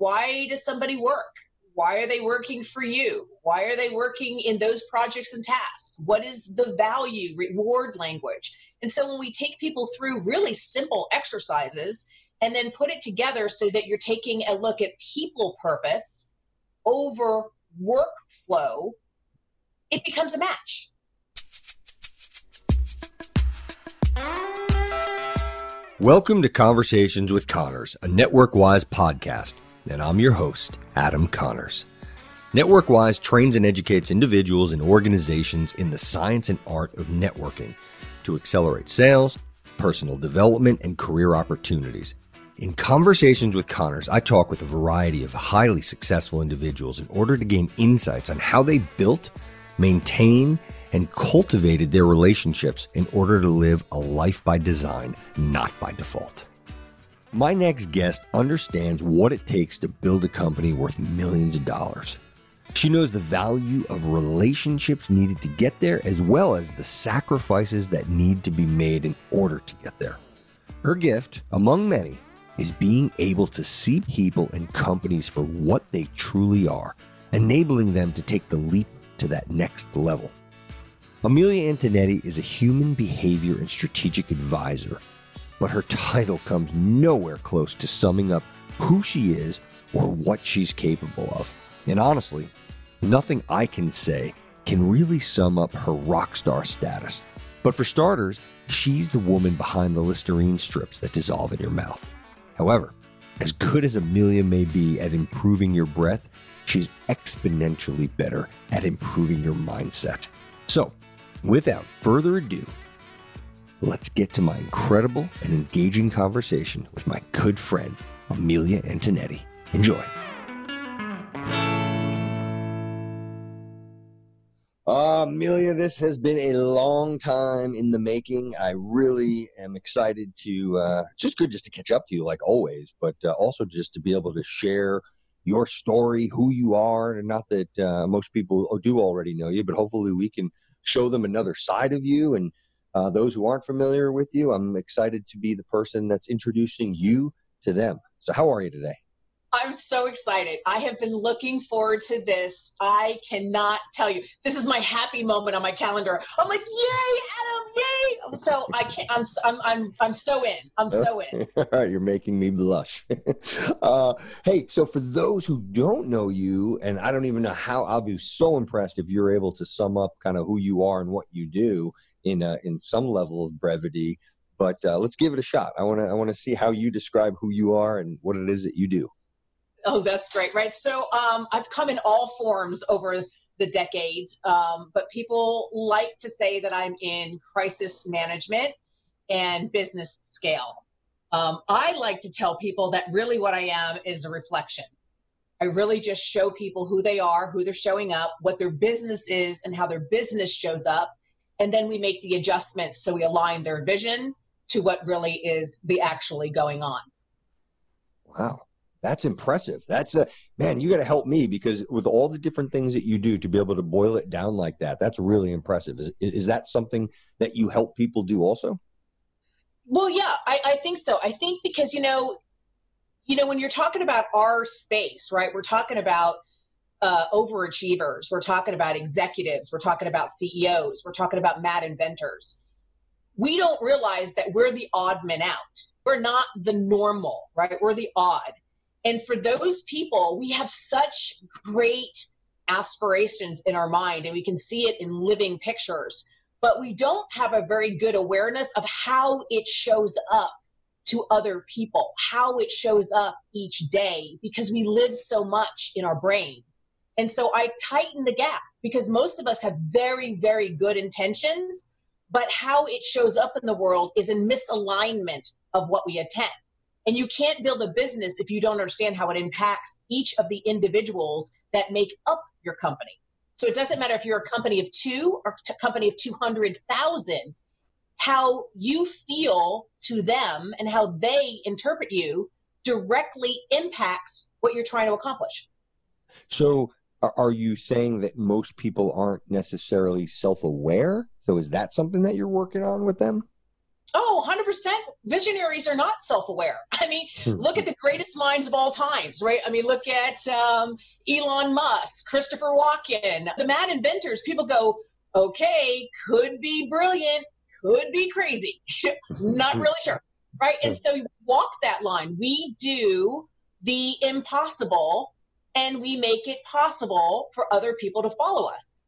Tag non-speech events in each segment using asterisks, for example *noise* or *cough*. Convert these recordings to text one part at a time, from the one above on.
why does somebody work? Why are they working for you? Why are they working in those projects and tasks? What is the value reward language? And so when we take people through really simple exercises and then put it together so that you're taking a look at people purpose over workflow, it becomes a match. Welcome to Conversations with Connors, a NetworkWise podcast, and I'm your host, Adam Connors. NetworkWise trains and educates individuals and organizations in the science and art of networking to accelerate sales, personal development, and career opportunities. In Conversations with Connors, I talk with a variety of highly successful individuals in order to gain insights on how they built, maintained, and cultivated their relationships in order to live a life by design, not by default. My next guest understands what it takes to build a company worth millions of dollars. She knows the value of relationships needed to get there, as well as the sacrifices that need to be made in order to get there. Her gift, among many, is being able to see people and companies for what they truly are, enabling them to take the leap to that next level. Amilya Antonetti is a human behavior and strategic advisor, but her title comes nowhere close to summing up who she is or what she's capable of. And honestly, nothing I can say can really sum up her rock star status. But for starters, she's the woman behind the Listerine strips that dissolve in your mouth. However, as good as Amilya may be at improving your breath, she's exponentially better at improving your mindset. So, Without further ado, let's get to my incredible and engaging conversation with my good friend, Amilya Antonetti. Enjoy. Uh, Amilya, this has been a long time in the making. I really am excited to, uh, just good just to catch up to you like always, but uh, also just to be able to share your story, who you are, and not that uh, most people do already know you, but hopefully we can show them another side of you. And uh, those who aren't familiar with you, I'm excited to be the person that's introducing you to them. So, how are you today? I'm so excited. I have been looking forward to this. I cannot tell you. This is my happy moment on my calendar. I'm like, yay, Adam, yay! So I can't. I'm I'm I'm I'm so in. I'm so in. *laughs* All right, you're making me blush. *laughs* uh, hey, so for those who don't know you, and I don't even know how, I'll be so impressed if you're able to sum up kind of who you are and what you do in uh, in some level of brevity. But uh, let's give it a shot. I want to I want to see how you describe who you are and what it is that you do. Oh, that's great, right? So um, I've come in all forms over the decades, um, but people like to say that I'm in crisis management and business scale. Um, I like to tell people that really what I am is a reflection. I really just show people who they are, who they're showing up, what their business is, and how their business shows up. And then we make the adjustments so we align their vision to what really is the actually going on. Wow. That's impressive. That's a man, you got to help me because with all the different things that you do to be able to boil it down like that, that's really impressive. Is, is that something that you help people do also? Well, yeah, I, I think so. I think because, you know, you know, when you're talking about our space, right, we're talking about uh, overachievers, we're talking about executives, we're talking about CEOs, we're talking about mad inventors. We don't realize that we're the odd men out. We're not the normal, right? We're the odd. And for those people, we have such great aspirations in our mind and we can see it in living pictures, but we don't have a very good awareness of how it shows up to other people, how it shows up each day because we live so much in our brain. And so I tighten the gap because most of us have very, very good intentions, but how it shows up in the world is in misalignment of what we attend. And you can't build a business if you don't understand how it impacts each of the individuals that make up your company. So it doesn't matter if you're a company of two or a company of 200,000, how you feel to them and how they interpret you directly impacts what you're trying to accomplish. So are you saying that most people aren't necessarily self-aware? So is that something that you're working on with them? Oh, 100% visionaries are not self aware. *laughs* I mean, hmm. look at the greatest minds of all times, right? I mean, look at um, Elon Musk, Christopher Walken, the mad inventors. People go, okay, could be brilliant, could be crazy. *laughs* not really sure, right? And so you walk that line. We do the impossible and we make it possible for other people to follow us.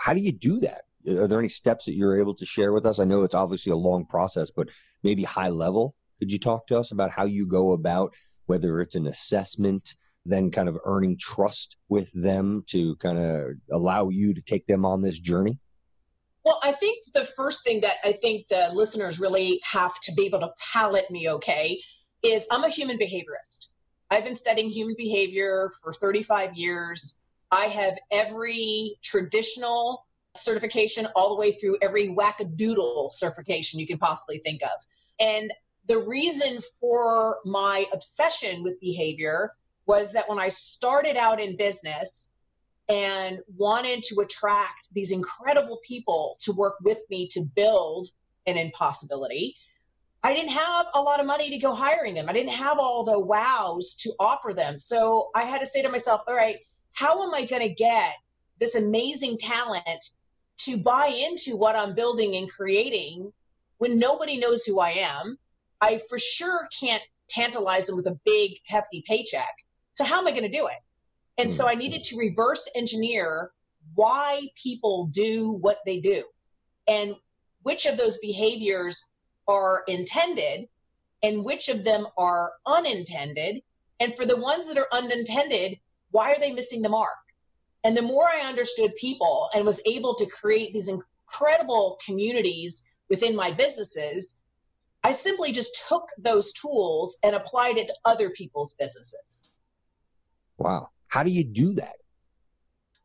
How do you do that? Are there any steps that you're able to share with us? I know it's obviously a long process, but maybe high level. Could you talk to us about how you go about whether it's an assessment, then kind of earning trust with them to kind of allow you to take them on this journey? Well, I think the first thing that I think the listeners really have to be able to palate me okay is I'm a human behaviorist. I've been studying human behavior for 35 years. I have every traditional certification all the way through every wackadoodle certification you can possibly think of. And the reason for my obsession with behavior was that when I started out in business and wanted to attract these incredible people to work with me to build an impossibility, I didn't have a lot of money to go hiring them. I didn't have all the wows to offer them. So I had to say to myself, all right, how am I going to get this amazing talent to buy into what I'm building and creating when nobody knows who I am. I for sure can't tantalize them with a big, hefty paycheck. So, how am I going to do it? And so, hmm. I needed to reverse engineer why people do what they do and which of those behaviors are intended and which of them are unintended. And for the ones that are unintended, why are they missing the mark? And the more I understood people and was able to create these incredible communities within my businesses, I simply just took those tools and applied it to other people's businesses. Wow. How do you do that?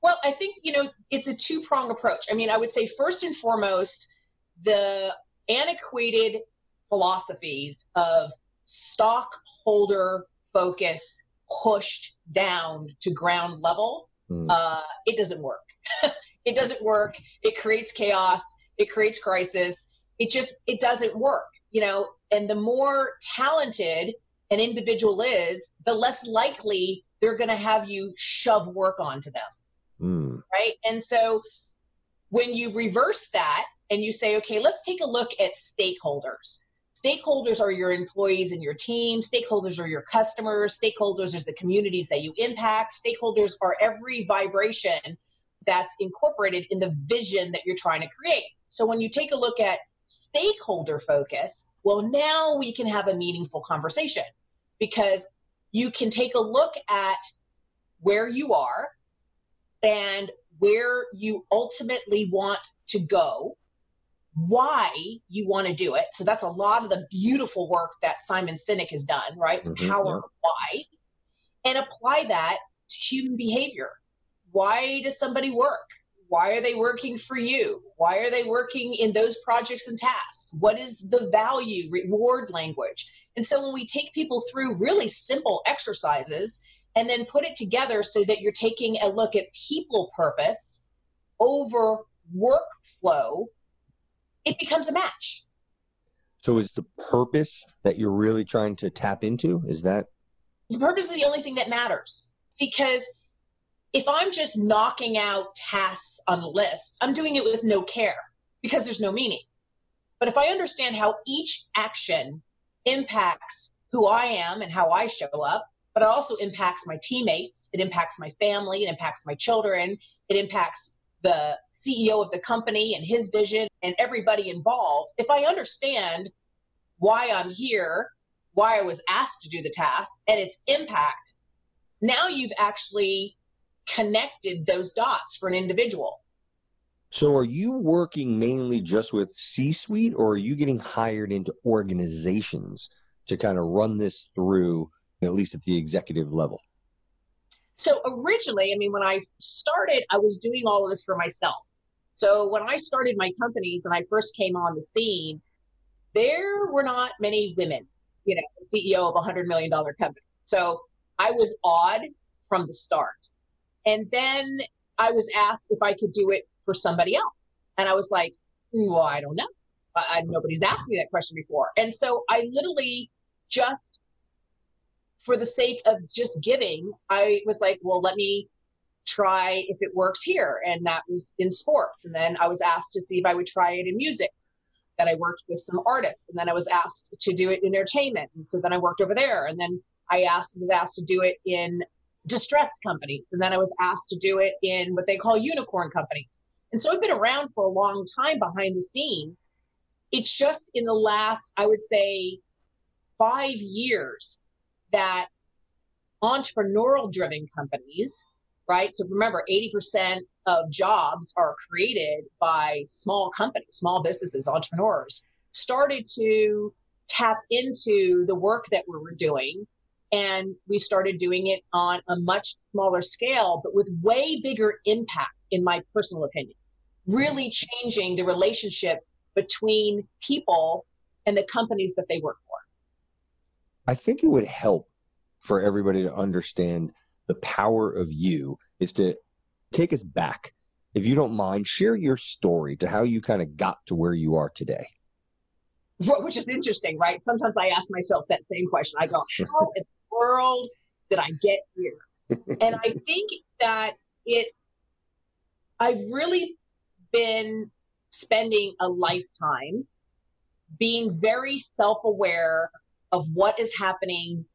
Well, I think, you know, it's a two prong approach. I mean, I would say first and foremost, the antiquated philosophies of stockholder focus pushed down to ground level mm. uh, it doesn't work. *laughs* it doesn't work. It creates chaos. It creates crisis. It just it doesn't work. You know, and the more talented an individual is, the less likely they're going to have you shove work onto them. Mm. Right. And so when you reverse that and you say, okay, let's take a look at stakeholders. Stakeholders are your employees and your team. Stakeholders are your customers. Stakeholders are the communities that you impact. Stakeholders are every vibration that's incorporated in the vision that you're trying to create. So when you take a look at stakeholder focus, well, now we can have a meaningful conversation because you can take a look at where you are and where you ultimately want to go why you want to do it. So that's a lot of the beautiful work that Simon Sinek has done, right? The mm-hmm, power yeah. of why. And apply that to human behavior. Why does somebody work? Why are they working for you? Why are they working in those projects and tasks? What is the value reward language? And so when we take people through really simple exercises and then put it together so that you're taking a look at people purpose over workflow it becomes a match. So is the purpose that you're really trying to tap into? Is that the purpose is the only thing that matters because if I'm just knocking out tasks on the list, I'm doing it with no care because there's no meaning. But if I understand how each action impacts who I am and how I show up, but it also impacts my teammates, it impacts my family, it impacts my children, it impacts the CEO of the company and his vision and everybody involved, if I understand why I'm here, why I was asked to do the task, and its impact, now you've actually connected those dots for an individual. So, are you working mainly just with C suite, or are you getting hired into organizations to kind of run this through, at least at the executive level? So originally, I mean, when I started, I was doing all of this for myself. So when I started my companies and I first came on the scene, there were not many women, you know, CEO of a hundred million dollar company. So I was odd from the start. And then I was asked if I could do it for somebody else. And I was like, hmm, well, I don't know. I, nobody's asked me that question before. And so I literally just, for the sake of just giving, I was like, well, let me try if it works here. And that was in sports. And then I was asked to see if I would try it in music. That I worked with some artists. And then I was asked to do it in entertainment. And so then I worked over there. And then I asked was asked to do it in distressed companies. And then I was asked to do it in what they call unicorn companies. And so I've been around for a long time behind the scenes. It's just in the last, I would say, five years that entrepreneurial driven companies, right? So remember, 80% of jobs are created by small companies, small businesses, entrepreneurs, started to tap into the work that we were doing. And we started doing it on a much smaller scale, but with way bigger impact, in my personal opinion, really changing the relationship between people and the companies that they work for. I think it would help for everybody to understand the power of you is to take us back. If you don't mind, share your story to how you kind of got to where you are today. Which is interesting, right? Sometimes I ask myself that same question. I go, *laughs* how in the world did I get here? *laughs* and I think that it's, I've really been spending a lifetime being very self aware of what is happening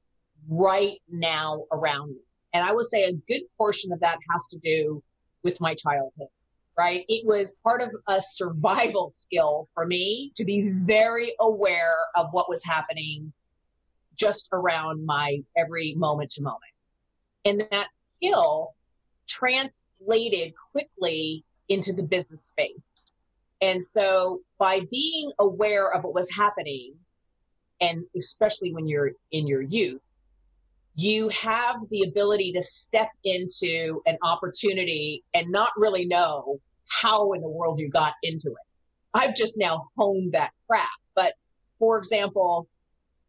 right now around me. And I will say a good portion of that has to do with my childhood, right? It was part of a survival *laughs* skill for me to be very aware of what was happening just around my every moment to moment. And that skill translated quickly into the business space. And so by being aware of what was happening, and especially when you're in your youth, you have the ability to step into an opportunity and not really know how in the world you got into it. I've just now honed that craft. But for example,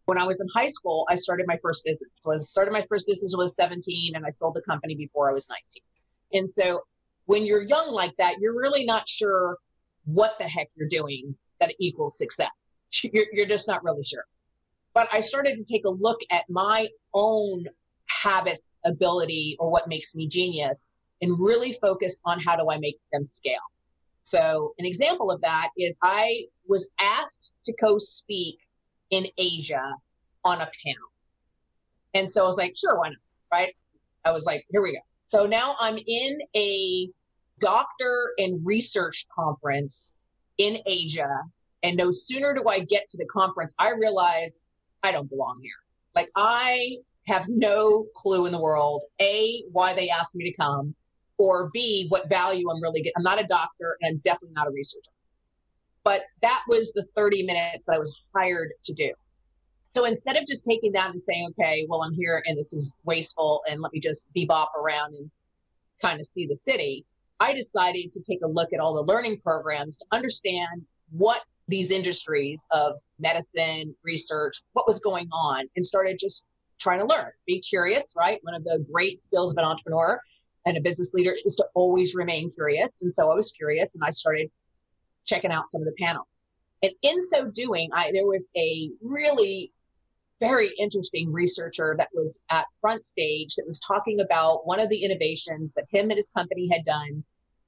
when I was in high school, I started my first business. So I started my first business when I was 17 and I sold the company before I was 19. And so when you're young like that, you're really not sure what the heck you're doing that equals success. *laughs* You're, you're just not really sure. But I started to take a look at my own habits, ability, or what makes me genius, and really focused on how do I make them scale. So, an example of that is I was asked to co speak in Asia on a panel. And so I was like, sure, why not? Right? I was like, here we go. So now I'm in a doctor and research conference in Asia. And no sooner do I get to the conference, I realize I don't belong here. Like I have no clue in the world, A, why they asked me to come, or B, what value I'm really getting. I'm not a doctor and I'm definitely not a researcher. But that was the 30 minutes that I was hired to do. So instead of just taking that and saying, okay, well, I'm here and this is wasteful and let me just bebop around and kind of see the city, I decided to take a look at all the learning programs to understand what these industries of medicine, research, what was going on, and started just trying to learn. Be curious, right? One of the great skills of an entrepreneur and a business leader is to always remain curious. And so I was curious and I started checking out some of the panels. And in so doing, I there was a really very interesting researcher that was at front stage that was talking about one of the innovations that him and his company had done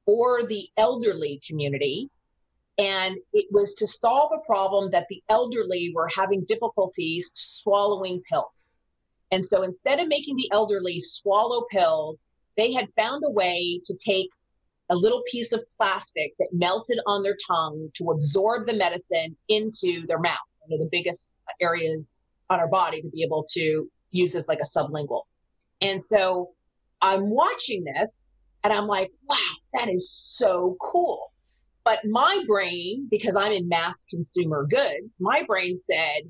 for the elderly community and it was to solve a problem that the elderly were having difficulties swallowing pills. And so instead of making the elderly swallow pills, they had found a way to take a little piece of plastic that melted on their tongue to absorb the medicine into their mouth, one of the biggest areas on our body to be able to use as like a sublingual. And so I'm watching this and I'm like, wow, that is so cool. But my brain, because I'm in mass consumer goods, my brain said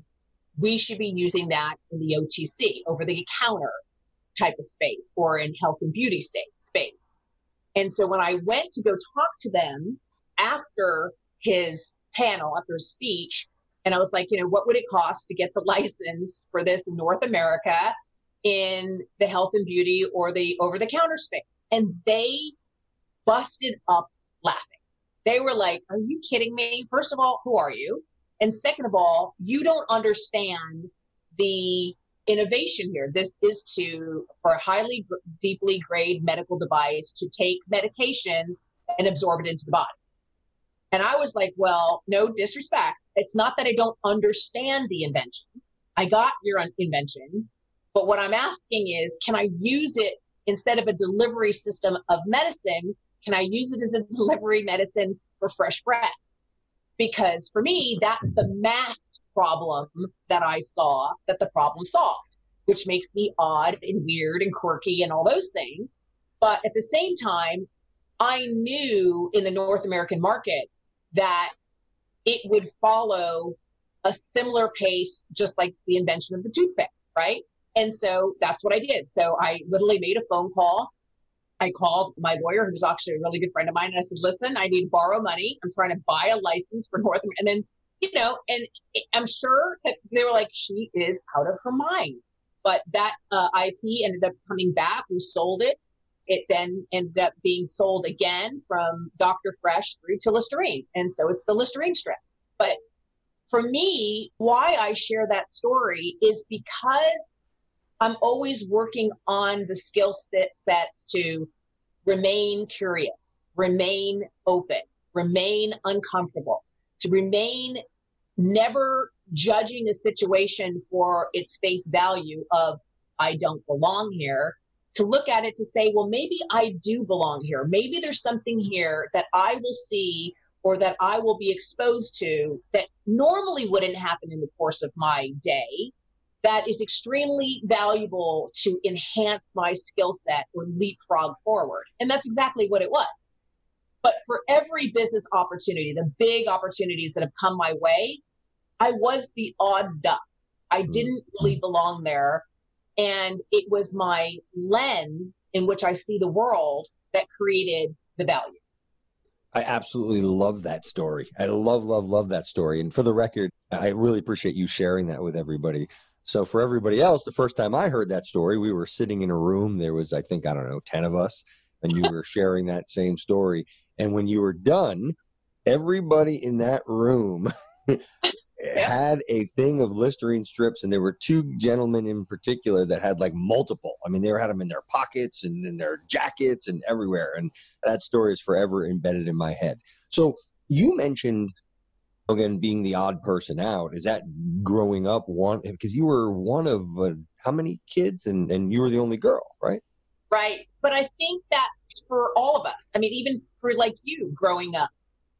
we should be using that in the OTC, over the counter type of space, or in health and beauty state, space. And so when I went to go talk to them after his panel, after his speech, and I was like, you know, what would it cost to get the *laughs* license for this in North America in the health and beauty or the over the counter space? And they busted up laughing they were like, Are you kidding me? First of all, who are you? And second of all, you don't understand the innovation here. This is to, for a highly deeply grade medical device, to take medications and absorb it into the body. And I was like, well, no disrespect. It's not that I don't understand the invention. I got your invention. But what I'm asking is, can I use it instead of a delivery system of medicine? Can I use it as a *laughs* delivery medicine for fresh breath? Because for me, that's the mass problem that I saw that the problem solved, which makes me odd and weird and quirky and all those things. But at the same time, I knew in the North American market that it would follow a similar pace, just like the invention of the toothpick, right? And so that's what I did. So I literally made a phone call. I called my lawyer, who was actually a really good friend of mine, and I said, "Listen, I need to borrow money. I'm trying to buy a license for North America." And then, you know, and I'm sure that they were like, "She is out of her mind." But that uh, IP ended up coming back. We sold it. It then ended up being sold again from Dr. Fresh through to Listerine, and so it's the Listerine strip. But for me, why I share that story is because I'm always working on the skill sets to remain curious, remain open, remain uncomfortable, to remain never judging a situation for its face value of I don't belong here, to look at it to say, well, maybe I do belong here. Maybe there's something here that I will see or that I will be exposed to that normally wouldn't happen in the course of my day that is extremely valuable to enhance my skill set or leapfrog forward. And that's exactly what it was. But for every business opportunity, the big opportunities that have come my way, I was the odd duck. I hmm. didn't really belong there. And it was my lens in which I see the world that created the value. I absolutely love that story. I love, love, love that story. And for the record, I really appreciate you sharing that with everybody. So for everybody else, the first time I heard that story, we were sitting in a room. There was, I think, I don't know, 10 of us, and you were sharing that same story. And when you were done, everybody in that room *laughs* had a thing of Listerine strips, and there were two gentlemen in particular that had like multiple. I mean, they had them in their pockets and in their jackets and everywhere. And that story is forever embedded in my head. So you mentioned again being the odd person out is that growing up one because you were one of uh, how many kids? And and you were the only girl right? Right. But i think that's for all of us. I mean even for like you growing up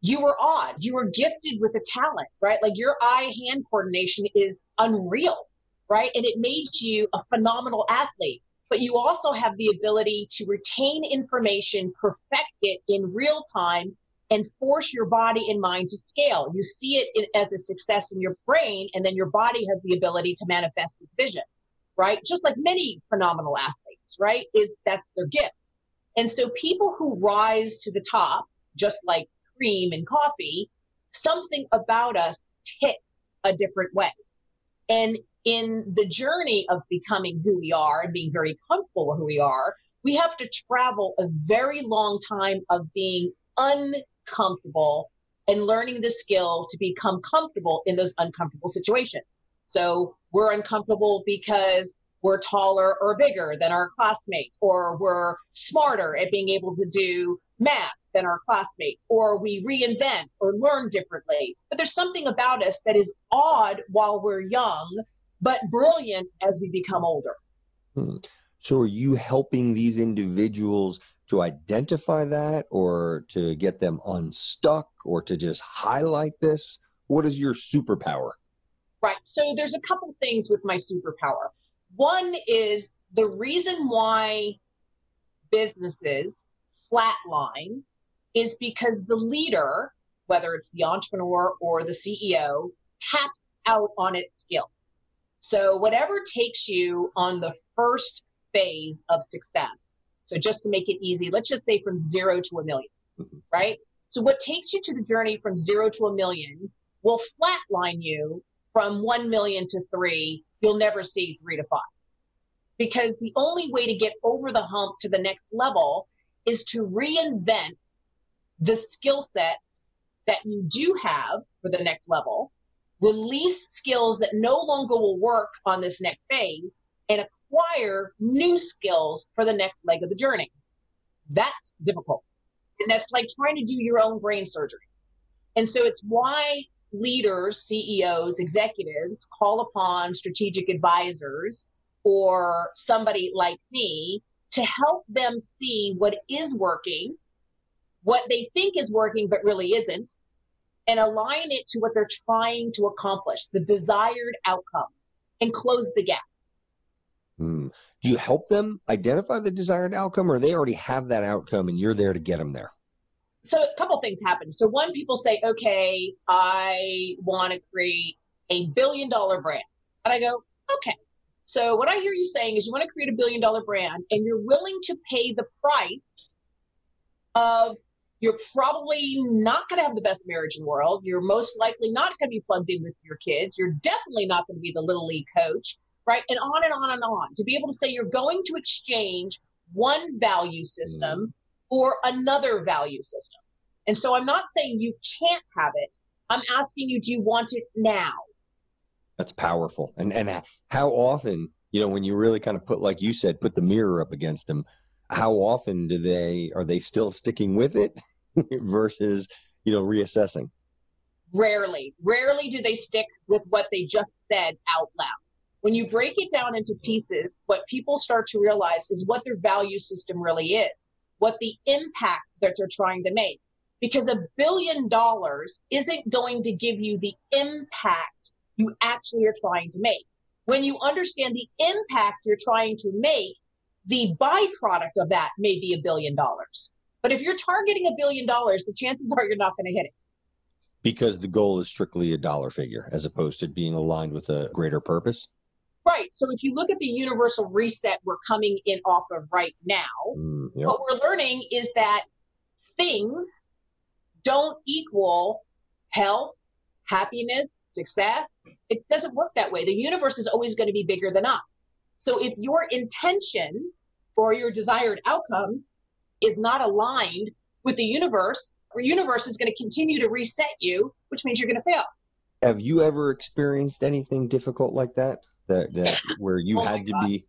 you were odd. You were gifted with a talent right? Like your eye hand coordination is unreal right? And it made you a phenomenal athlete. But you also have the ability to retain information perfect it in real time and force your body and mind to scale. You see it as a success in your brain, and then your body has the ability to manifest its vision, right? Just like many phenomenal athletes, right? Is that's their gift. And so people who rise to the top, just like cream and coffee, something about us tick a different way. And in the journey of becoming who we are and being very comfortable with who we are, we have to travel a very long time of being un comfortable and learning the skill to become comfortable in those uncomfortable situations. So we're uncomfortable because we're taller or bigger than our classmates, or we're smarter at being able to do math than our classmates, or we reinvent or learn differently. But there's something about us that is odd while we're young, but brilliant as we become older. Hmm. So, are you helping these individuals to identify that or to get them unstuck or to just highlight this? What is your superpower? Right. So there's a couple things with my superpower. One is the reason why businesses flatline is because the leader, whether it's the entrepreneur or the CEO, taps out on its skills. So whatever takes you on the first phase of success so just to make it easy, let's just say from zero to a 1000000 mm-hmm. right? So what takes you to the journey from zero to a million will flatline you from 1 million to three. You'll never see three to five because the only way to get over the hump to the next level is to reinvent the skill sets that you do have for the next level, release skills that no longer will work on this next phase, and acquire new skills for the next leg of the journey. That's difficult. And that's like trying to do your own brain surgery. And so it's why leaders, CEOs, executives call upon strategic advisors or somebody like me to help them see what is working, what they think is working but really isn't, and align it to what they're trying to accomplish, the desired outcome, and close the gap. Hmm. Do you help them identify the desired outcome, or they already have that outcome and you're there to get them there? So, a couple things happen. So, one, people say, okay, I want to create a billion dollar brand. And I go, okay. So, what I hear you saying is you want to create a billion dollar brand and you're willing to pay the price of you're probably not going to have the best marriage in the world. You're most likely not going to be plugged in with your kids. You're definitely not going to be the little league coach, right? And on and on and on. To be able to say you're going to exchange one value system mm-hmm. or another value system. And so I'm not saying you can't have it. I'm asking you, do you want it now? That's powerful. And and how often, you know, when you really kind of put, like you said, put the mirror up against them, how often do they are they still sticking with it *laughs* versus you know reassessing rarely rarely do they stick with what they just said out loud when you break it down into pieces what people start to realize is what their value system really is what the impact that they're trying to make because a billion dollars isn't going to give you the impact you actually are trying to make when you understand the impact you're trying to make the byproduct of that may be a billion dollars. But if you're targeting a billion dollars, the chances are you're not going to hit it. Because the goal is strictly a dollar figure as opposed to being aligned with a greater purpose? Right. So if you look at the universal reset we're coming in off of right now, mm, yep. what we're learning is that things don't equal health, happiness, success. It doesn't work that way. The universe is always going to be bigger than us. So if your intention or your desired outcome is not aligned with the universe, the universe is going to continue to reset you, which means you're going to fail. Have you ever experienced anything difficult like that? That, that where you oh had to be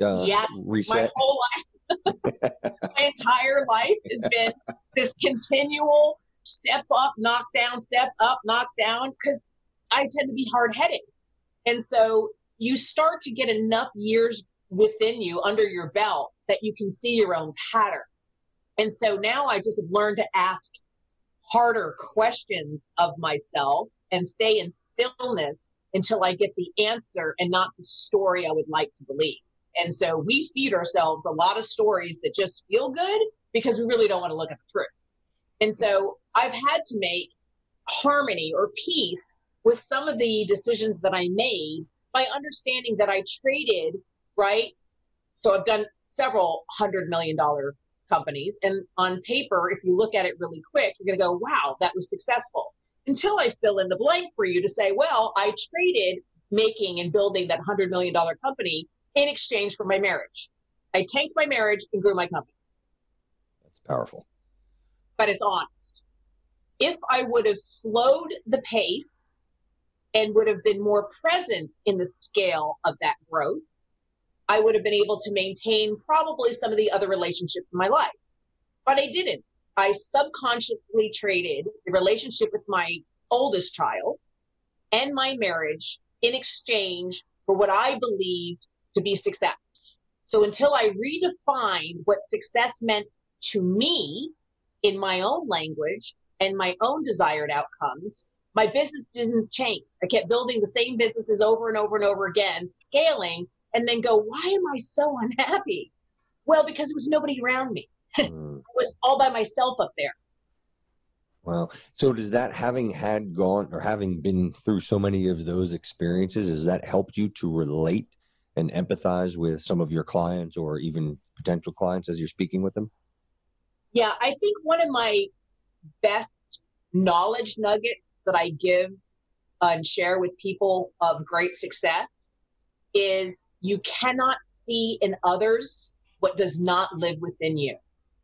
uh, yes, reset? My whole life, *laughs* my entire life has been this continual step up, knock down, step up, knock down, because I tend to be hard headed. And so you start to get enough years within you under your belt that you can see your own pattern. And so now I just have learned to ask harder questions of myself and stay in stillness until I get the answer and not the story I would like to believe. And so we feed ourselves a lot of stories that just feel good because we really don't want to look at the truth. And so I've had to make harmony or peace with some of the decisions that I made by understanding that I traded, right? So I've done several hundred million dollar companies. And on paper, if you look at it really quick, you're going to go, wow, that was successful. Until I fill in the blank for you to say, well, I traded making and building that $100 million company in exchange for my marriage. I tanked my marriage and grew my company. That's powerful. But it's honest. If I would have slowed the pace and would have been more present in the scale of that growth, I would have been able to maintain probably some of the other relationships in my life. But I didn't. I subconsciously traded the relationship with my oldest child and my marriage in exchange for what I believed to be success. So until I redefined what success meant to me in my own language and my own desired outcomes, my business didn't change. I kept building the same businesses over and over and over again, scaling, and then go, why am I so unhappy? Well, because there was nobody around me. Hmm. *laughs* *laughs* I was all by myself up there. Wow. So does that having had gone or having been through so many of those experiences, has that helped you to relate and empathize with some of your clients or even potential clients as you're speaking with them? Yeah, I think one of my best knowledge nuggets that I give and share with people of great success is you cannot see in others what does not live within you.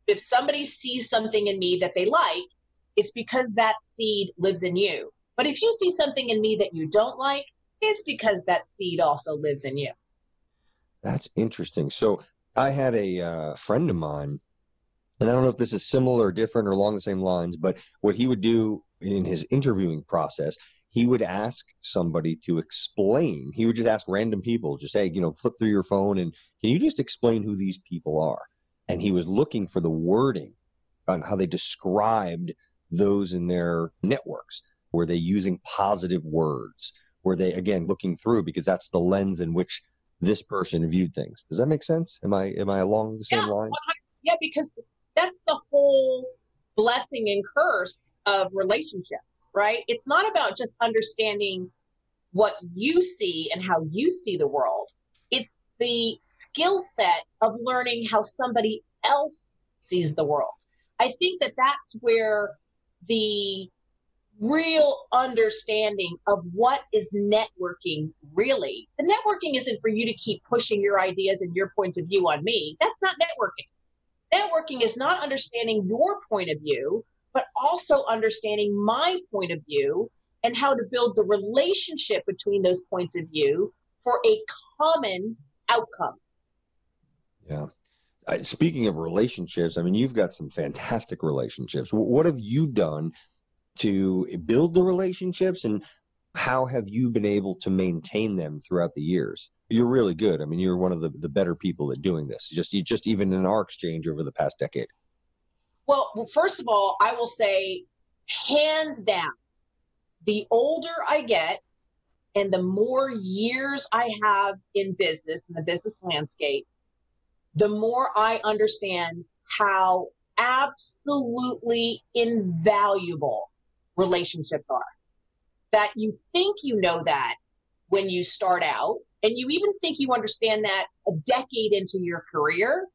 If somebody sees something in me that they like, it's because that seed lives in you. But if you see something in me that you don't like, it's because that seed also lives in you. That's interesting. So I had a uh, friend of mine, and I don't know if this is similar or different or along the same lines, but what he would do in his interviewing process, he would ask somebody to explain. He would just ask random people, just hey, you know, flip through your phone and can you just explain who these people are? And he was looking for the wording on how they described those in their networks. Were they using positive words? Were they again looking through because that's the lens in which this person viewed things. Does that make sense? Am I am I along the same yeah, line? Yeah, because that's the whole blessing and curse of relationships, right? It's not about just understanding what you see and how you see the world. It's the skill set of learning how somebody else sees the world. I think that that's where the real understanding of what is networking really. The networking isn't for you to keep pushing your ideas and your points of view on me. That's not networking. Networking is not understanding your point of view, but also understanding my point of view and how to build the relationship between those points of view for a common outcome. Yeah. speaking of relationships, I mean, you've got some fantastic relationships. What have you done to build the relationships and how have you been able to maintain them throughout the years? You're really good. I mean, you're one of the, the better people at doing this. Just just even in our exchange over the past decade. Well, well, first of all, I will say, hands down, the older I get, and the more years I have in business in the business landscape, the more I understand how absolutely invaluable relationships are. That you think you know that when you start out, and you even think you understand that a decade into your career.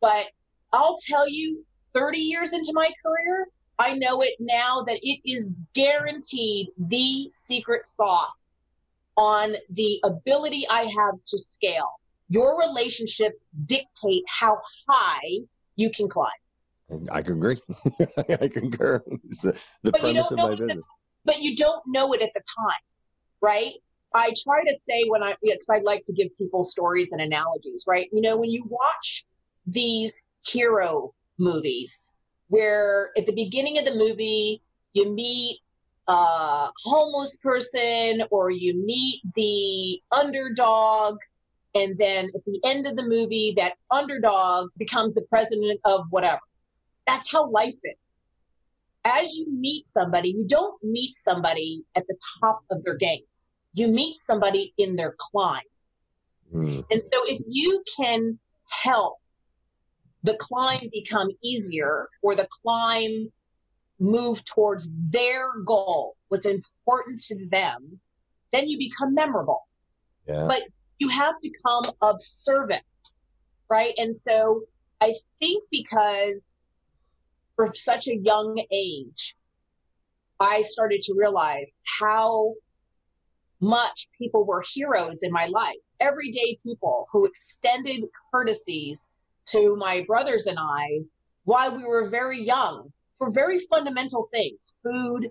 But I'll tell you, 30 years into my career, I know it now that it is guaranteed the secret sauce on the ability I have to scale. Your relationships dictate how high you can climb. I can agree. *laughs* I concur. It's the, the premise of my business. The, but you don't know it at the time, right? I try to say when I, because I like to give people stories and analogies, right? You know, when you watch these hero movies, where at the beginning of the movie, you meet a homeless person or you meet the underdog and then at the end of the movie that underdog becomes the president of whatever that's how life is. As you meet somebody, you don't meet somebody at the top of their game. You meet somebody in their climb. Mm. And so if you can help the climb become easier or the climb move towards their goal, what's important to them, then you become memorable. Yeah. But you have to come of service, right? And so I think because for such a young age, I started to realize how much people were heroes in my life. Everyday people who extended courtesies to my brothers and I while we were very young for very fundamental things food,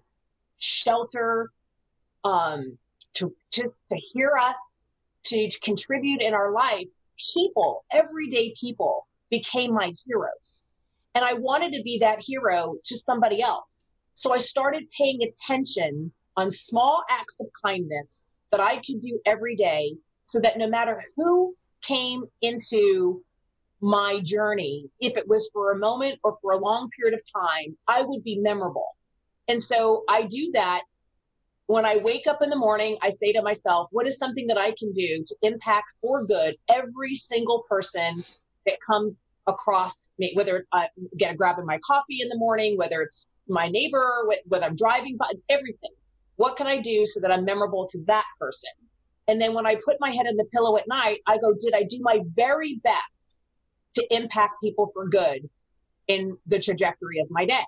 shelter, um, to just to hear us, to contribute in our life. People, everyday people, became my heroes. And I wanted to be that hero to somebody else. So I started paying attention on small acts of kindness that I could do every day so that no matter who came into my journey, if it was for a moment or for a long period of time, I would be memorable. And so I do that when I wake up in the morning, I say to myself, what is something that I can do to impact for good every single person that comes across me, whether I get a grab in my coffee in the morning, whether it's my neighbor, whether I'm driving by, everything. What can I do so that I'm memorable to that person? And then when I put my head in the pillow at night, I go, did I do my very best to impact people for good in the trajectory of my day?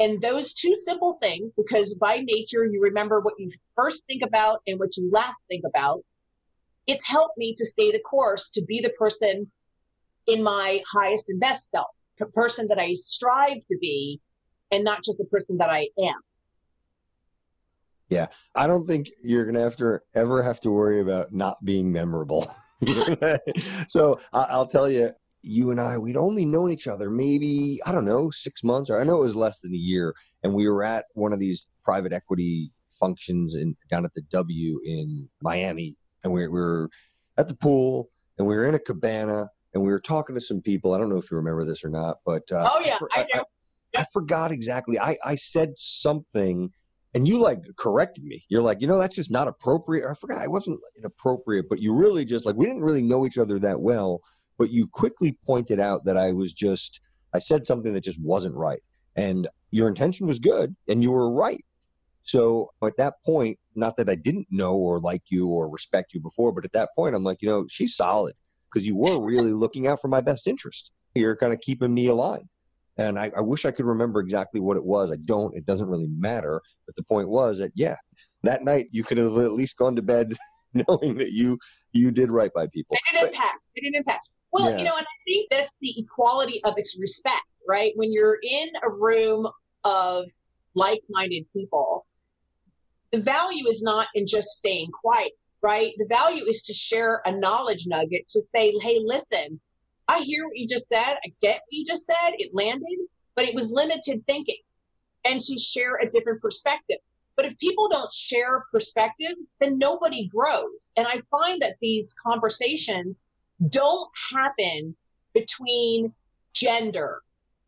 And those two simple things, because by nature you remember what you first think about and what you last think about, it's helped me to stay the course to be the person in my highest and best self. p- person that I strive to be and not just the person that I am. Yeah, I don't think you're gonna have to ever have to worry about not being memorable. *laughs* so I'll tell you, you and I, we'd only known each other maybe I don't know six months, or I know it was less than a year, and we were at one of these private equity functions in down at the W in Miami, and we, we were at the pool, and we were in a cabana, and we were talking to some people. I don't know if you remember this or not, but uh, oh yeah, I, I, I, I forgot exactly. I I said something and you like corrected me. You're like, you know, that's just not appropriate. I forgot it wasn't inappropriate, but you really just like we didn't really know each other that well. But you quickly pointed out that I was just I said something that just wasn't right, and your intention was good, and you were right. So at that point, not that I didn't know or like you or respect you before, but at that point, I'm like, you know, she's solid because you were really looking out for my best interest. You're kind of keeping me aligned. And I, I, wish I could remember exactly what it was. I don't. It doesn't really matter. But the point was that yeah, that night you could have at least gone to bed *laughs* knowing that you you did right by people. It did impact. It did impact. Well, yeah. you know, and I think that's the equality of its respect, right? When you're in a room of like-minded people, the value is not in just staying quiet, right? The value is to share a knowledge nugget to say, hey, listen, I hear what you just said. I get what you just said. It landed, but it was limited thinking and to share a different perspective. But if people don't share perspectives, then nobody grows. And I find that these conversations don't happen between gender,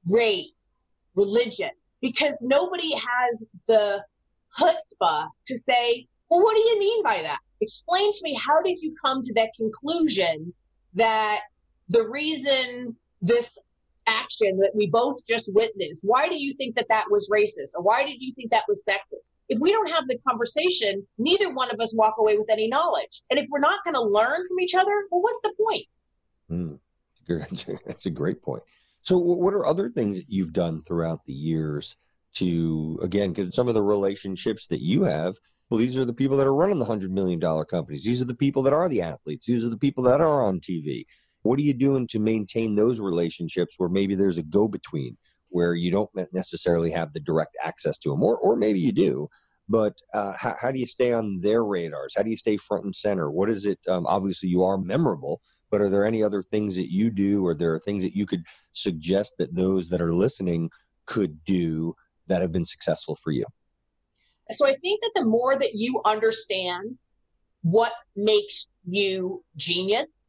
race, religion, because nobody has the chutzpah to say, well, what do you mean by that? Explain to me, how did you come to that conclusion that the reason this action that we both just witnessed, why do you think that that was racist? Or why did you think that was sexist? If we don't have the conversation, neither one of us walk away with any knowledge. And if we're not going to learn from each other, well, what's the point? Mm, *laughs* that's, a, that's a great point. So, what are other things that you've done throughout the years to, again, because some of the relationships that you have, well, these are the people that are running the $100 million companies. These are the people that are the athletes. These are the people that are on TV what are you doing to maintain those relationships where maybe there's a go between where you don't necessarily have the direct access to them or, or maybe you do but uh, how, how, do you stay on their radars? How do you stay front and center? What is it um, obviously you are memorable but are there any other things that you do or there are things that you could suggest that those that are listening could do that have been successful for you? So i think that the more that you understand what makes you genius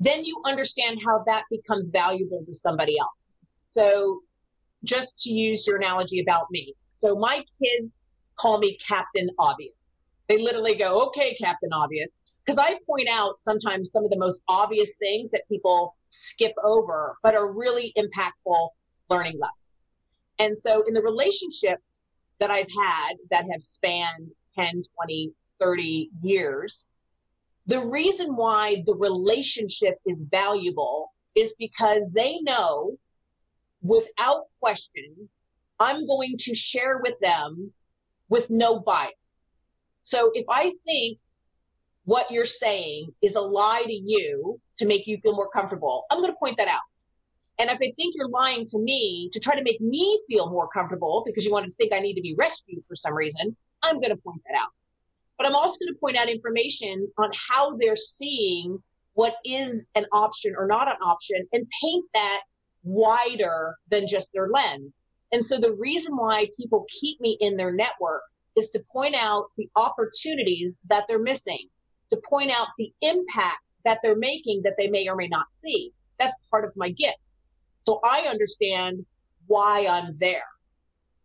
then you understand how that becomes valuable to somebody else. So, just to use your analogy about me. So, my kids call me Captain Obvious. They literally go, okay, Captain Obvious. Because I point out sometimes some of the most obvious things that people skip over, but are really impactful learning lessons. And so, in the relationships that I've had that have spanned 10, 20, 30 years, the reason why the relationship is valuable is because they know without question, I'm going to share with them with no bias. So if I think what you're saying is a lie to you to make you feel more comfortable, I'm going to point that out. And if I think you're lying to me to try to make me feel more comfortable because you want to think I need to be rescued for some reason, I'm going to point that out. But I'm also going to point out information on how they're seeing what is an option or not an option and paint that wider than just their lens. And so the reason why people keep me in their network is to point out the opportunities that they're missing, to point out the impact that they're making that they may or may not see. That's part of my gift. So I understand why I'm there.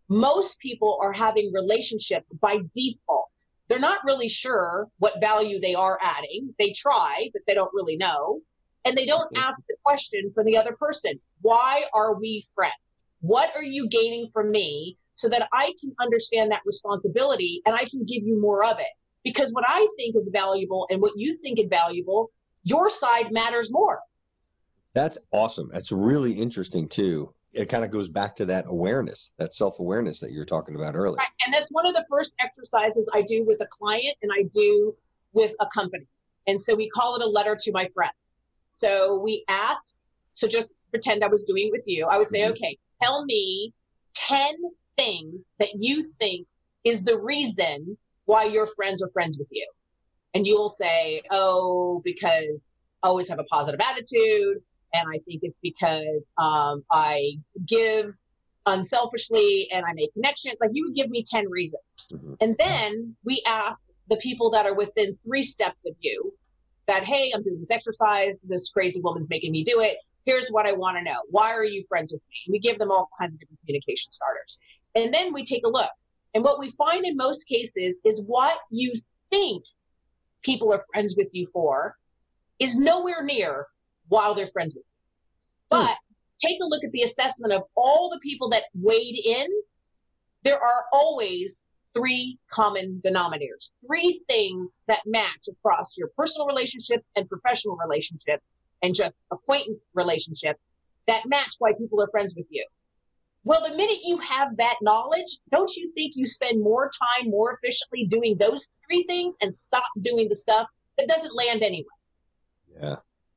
Most people are having relationships by default they're not really sure what value they are adding. They try, but they don't really know. And they don't ask the question for the other person why are we friends? What are you gaining from me so that I can understand that responsibility and I can give you more of it? Because what I think is valuable and what you think is valuable, your side matters more. That's awesome. That's really interesting too it kind of goes back to that awareness, that self awareness that you were talking about earlier. Right. And that's one of the first exercises I do with a client and I do with a company. And so we call it a letter to my friends. So we ask So just pretend I was doing it with you. I would say, Mhm. okay, tell me 10 things that you think is the reason why your friends are friends with you. And you'll say, oh, because I always have a positive attitude. And I think it's because um, I give unselfishly and I make connections. Like you would give me 10 reasons. Mhm. And then we asked the people that are within three steps of you that, hey, I'm doing this exercise. This crazy woman's making me do it. Here's what I want to know. Why are you friends with me? And we give them all kinds of different communication starters. And then we take a look. And what we find in most cases is what you think people are friends with you for is nowhere near while they're friends with you. But hmm. take a look at the assessment of all the people that weighed in. There are always three common denominators, three things that match across your personal relationships and professional relationships and just acquaintance relationships that match why people are friends with you. Well, the minute you have that knowledge, don't you think you spend more time more efficiently doing those three things and stop doing the stuff that doesn't land anyway? Yeah,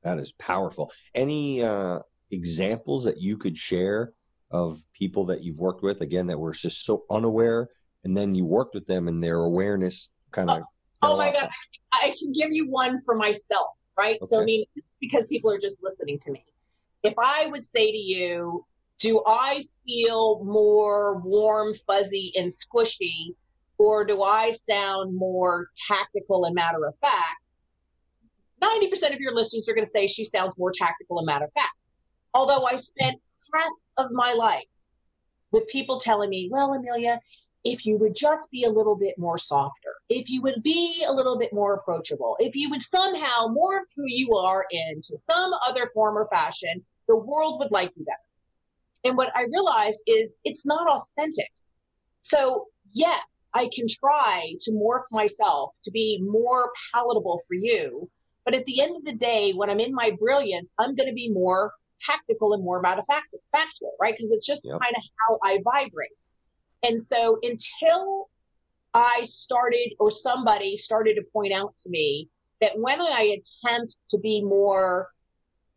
that is powerful. Any uh, examples that you could share of people that you've worked with again that were just so unaware, and then you worked with them and their awareness kind of. Oh my God, I can give you one for myself, right? So, I mean, because people are just listening to me. If I would say to you, do I feel more warm, fuzzy, and squishy, or do I sound more tactical and matter of fact? 90% of your listeners are going to say she sounds more tactical and matter of fact. Although I spent half of my life with people telling me, well, Amilya, if you would just be a little bit more softer, if you would be a little bit more approachable, if you would somehow morph who you are into some other form or fashion, the world would like you better. And what I realized is it's not authentic. So, yes, I can try to morph myself to be more palatable for you. But at the end of the day, when I'm in my brilliance, I'm going to be more tactical and more matter of fact, factual, right? Because it's just Yep. kind of how I vibrate. And so until I started or somebody started to point out to me that when I attempt to be more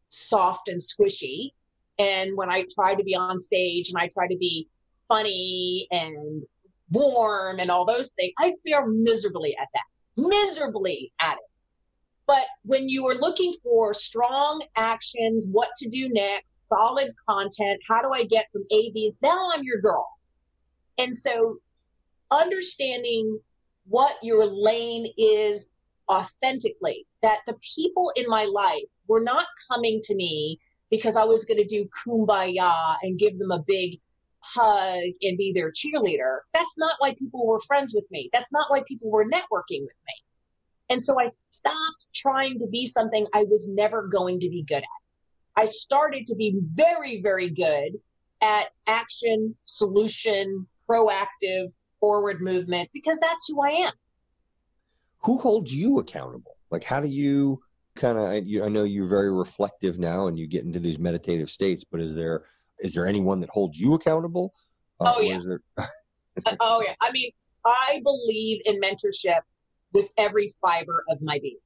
soft and squishy, and when I try to be on stage and I try to be funny and warm and all those things, I fare miserably at that. Miserably at it. But when you are looking for strong actions, what to do next, solid content, how do I get from A, B, now I'm your girl. And so understanding what your lane is authentically, that the people in my life were not coming to me because I was going to do kumbaya and give them a big hug and be their cheerleader. That's not why people were friends with me. That's not why people were networking with me. And so I stopped trying to be something I was never going to be good at. I started to be very, very good at action, solution, proactive, forward movement because that's who I am. Who holds you accountable? Like, how do you kind of? I know you're very reflective now, and you get into these meditative states. But is there is there anyone that holds you accountable? Uh, Oh, yeah. Is there, Uh, *laughs* oh yeah. I mean, I believe in mentorship with every fiber of my being.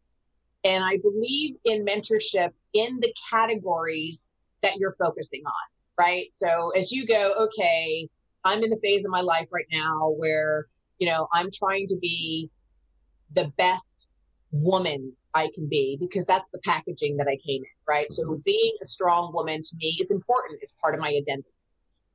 And I believe in mentorship in the categories that you're focusing on, right? So as you go, okay, I'm in the phase of my life right now where, you know, I'm trying to be the best woman I can be because that's the packaging that I came in, right? So being a strong woman to me is important. It's part of my identity.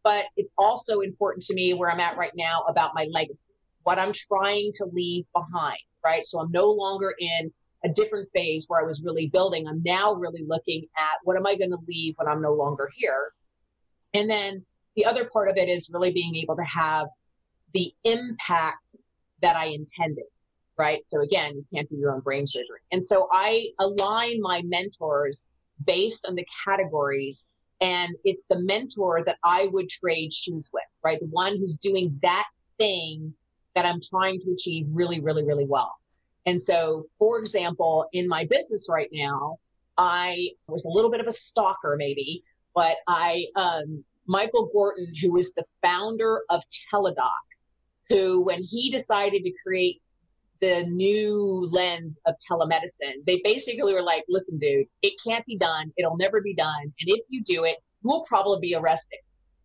But it's also important to me where I'm at right now about my legacy, what I'm trying to leave behind, right? So I'm no longer in a different phase where I was really building. I'm now really looking at what am I going to leave when I'm no longer here? And then the other part of it is really being able to have the impact that I intended, right? So again, you can't do your own brain surgery. And so I align my mentors based on the categories and it's the mentor that I would trade shoes with, right? The one who's doing that thing that I'm trying to achieve really, really, really well. And so, for example, in my business right now, I was a little bit of a stalker, maybe, but I, um, Michael Gorton, who is the founder of Teladoc, who, when he decided to create the new lens of telemedicine. They basically were like, listen, dude, it can't be done. It'll never be done. And if you do it, you'll probably be arrested.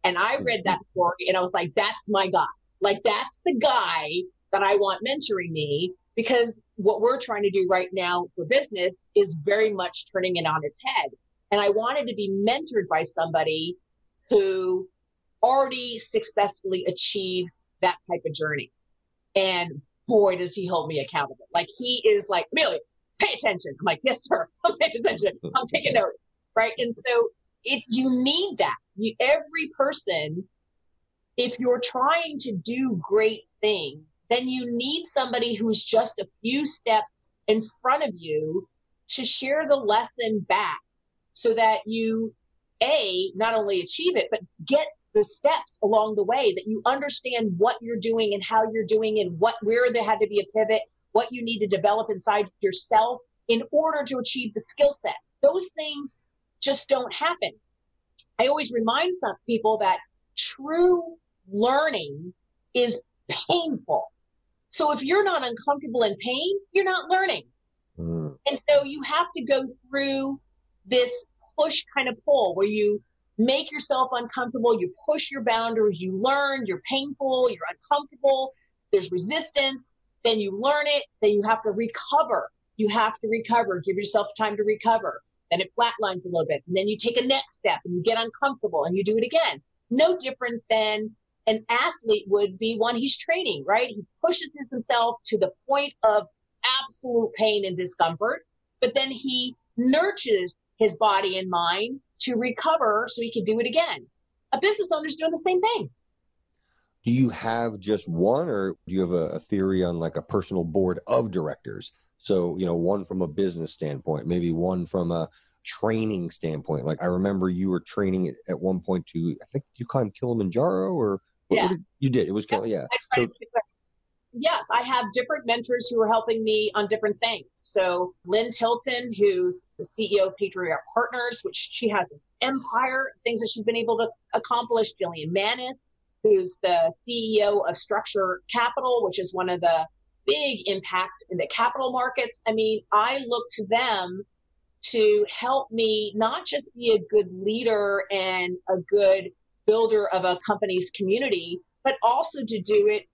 And I read that mm-hmm. story and I was like, that's my guy. Like, that's the guy that I want mentoring me because what we're trying to do right now for business is very much turning it on its head. And I wanted to be mentored by somebody who already successfully achieved that type of journey. And boy, does he hold me accountable. Like he is like, Amilya, pay attention. I'm like, yes, sir. *laughs* I'm paying attention. I'm taking notes. Right. And so if you need that, you, every person, if you're trying to do great things, then you need somebody who's just a few steps in front of you to share the lesson back so that you a not only achieve it but get the steps along the way that you understand what you're doing and how you're doing and what where there had to be a pivot what you need to develop inside yourself in order to achieve the skill sets. Those things just don't happen. I always remind some people that true learning is painful so if you're not uncomfortable in pain you're not learning mm. and so you have to go through this push kind of pull where you make yourself uncomfortable, you push your boundaries, you learn, you're painful, you're uncomfortable, there's resistance, then you learn it, then you have to recover. You have to recover, give yourself time to recover. Then it flatlines a little bit. And then you take a next step and you get uncomfortable and you do it again. No different than an athlete would be one he's training, right? He pushes himself to the point of absolute pain and discomfort, but then he nurtures his body and mind to recover so he could do it again. A business owner is doing the same thing. Do you have just one, or do you have a, a theory on like a personal board of directors? So, you know, one from a business standpoint, maybe one from a training standpoint. Like I remember you were training at one point to, I think you climbed Kilimanjaro or what, yeah. what did, you did. It was, yep. yeah. So, yes, I have different mentors who are helping me on different things. So Lynn Tilton, who's the CEO of Patriarch Partners, which she has an empire, things that she's been able to accomplish. Jillian Manis, who's the CEO of Structure Capital, which is one of the big impact in the capital markets. I mean, I look to them to help me not just be a good leader and a good builder of a company's community, but also to do it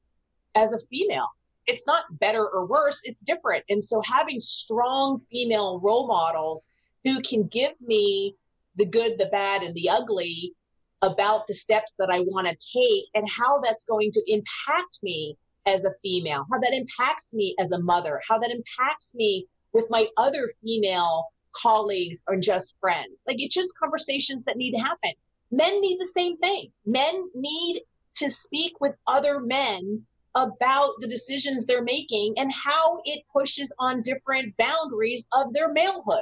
as a female. It's not better or worse, it's different. And so having strong female role models who can give me the good, the bad, and the ugly about the steps that I want to take and how that's going to impact me as a female, how that impacts me as a mother, how that impacts me with my other female colleagues or just friends. Like it's just conversations that need to happen. Men need the same thing. Men need to speak with other men about the decisions they're making and how it pushes on different boundaries of their malehood.